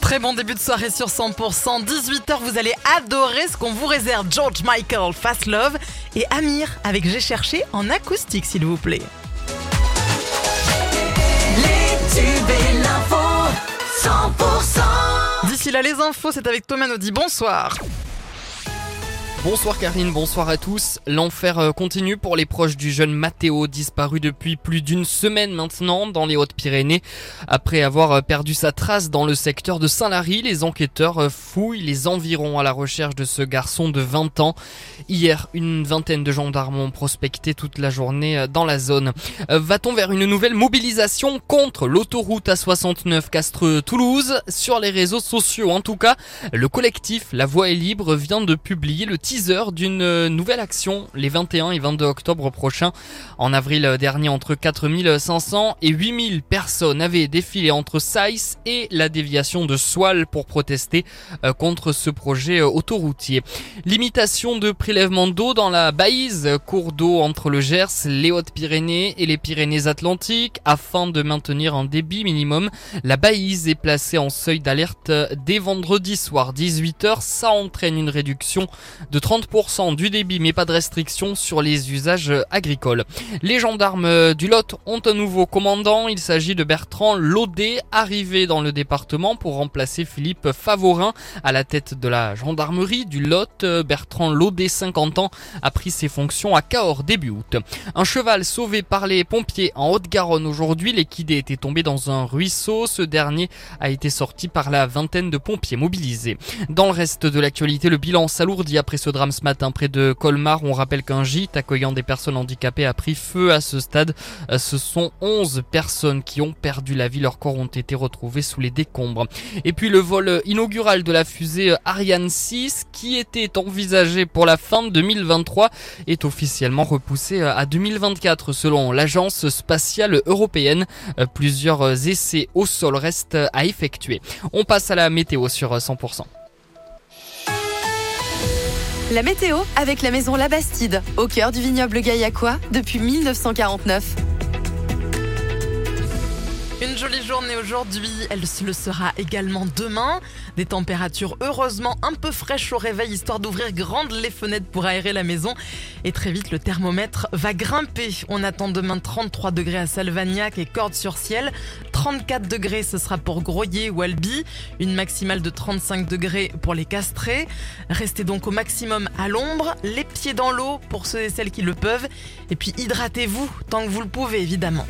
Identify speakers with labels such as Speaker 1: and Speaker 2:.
Speaker 1: Très bon début de soirée sur 100%. 18h, vous allez adorer ce qu'on vous réserve. George Michael, Fast Love et Amir avec J'ai cherché en acoustique, s'il vous plaît.
Speaker 2: Les tubes et l'info, 100%.
Speaker 1: D'ici là, les infos, c'est avec Thomas Naudy. Bonsoir.
Speaker 3: Bonsoir Karine, bonsoir à tous. L'enfer euh, continue pour les proches du jeune Matteo, disparu depuis plus d'une semaine maintenant dans les Hautes-Pyrénées. Après avoir euh, perdu sa trace dans le secteur de Saint-Lary, les enquêteurs euh, fouillent les environs à la recherche de ce garçon de 20 ans. Hier, une vingtaine de gendarmes ont prospecté toute la journée dans la zone. Va-t-on vers une nouvelle mobilisation contre l'autoroute A69 Castres-Toulouse? Sur les réseaux sociaux en tout cas, le collectif La Voix est libre vient de publier le teaser d'une euh, nouvelle action les 21 et 22 octobre prochains. En avril dernier, entre 4500 et 8000 personnes avaient défilé entre Saïs et la déviation de Soile pour protester euh, contre ce projet euh, autoroutier. Limitation de prélèvement d'eau dans la Baïse, cours d'eau entre le Gers, les Hautes-Pyrénées et les Pyrénées-Atlantiques afin de maintenir un débit minimum. La Baïse est placée en seuil d'alerte dès vendredi soir 18h. Ça entraîne une réduction de 30% du débit mais pas de restriction sur les usages agricoles. Les gendarmes du Lot ont un nouveau commandant, il s'agit de Bertrand Laudet, arrivé dans le département pour remplacer Philippe Favorin à la tête de la gendarmerie du Lot. Bertrand Laudet, 50 ans, a pris ses fonctions à Cahors début août. Un cheval sauvé par les pompiers en Haute-Garonne aujourd'hui, l'équidé était tombé dans un ruisseau, ce dernier a été sorti par la vingtaine de pompiers mobilisés. Dans le reste de l'actualité, le bilan s'alourdit après ce drame ce matin près de Colmar. On rappelle qu'un gîte accueillant des personnes handicapées a pris feu à ce stade. Euh, ce sont 11 personnes qui ont perdu la vie. Leurs corps ont été retrouvés sous les décombres. Et puis le vol inaugural de la fusée Ariane 6 qui était envisagé pour la fin de 2023 est officiellement repoussé à 2024 selon l'agence spatiale européenne. Euh, plusieurs essais au sol restent à effectuer. On passe à la météo sur 100%.
Speaker 4: La météo avec la maison La Bastide, au cœur du vignoble gaillacois depuis 1949.
Speaker 1: Une jolie journée aujourd'hui, elle le sera également demain. Des températures heureusement un peu fraîches au réveil, histoire d'ouvrir grandes les fenêtres pour aérer la maison. Et très vite, le thermomètre va grimper. On attend demain 33 degrés à Salvagnac et Cordes-sur-Ciel. 34 degrés, ce sera pour Groyer ou Albi. Une maximale de 35 degrés pour les castrés. Restez donc au maximum à l'ombre, les pieds dans l'eau pour ceux et celles qui le peuvent. Et puis hydratez-vous tant que vous le pouvez, évidemment.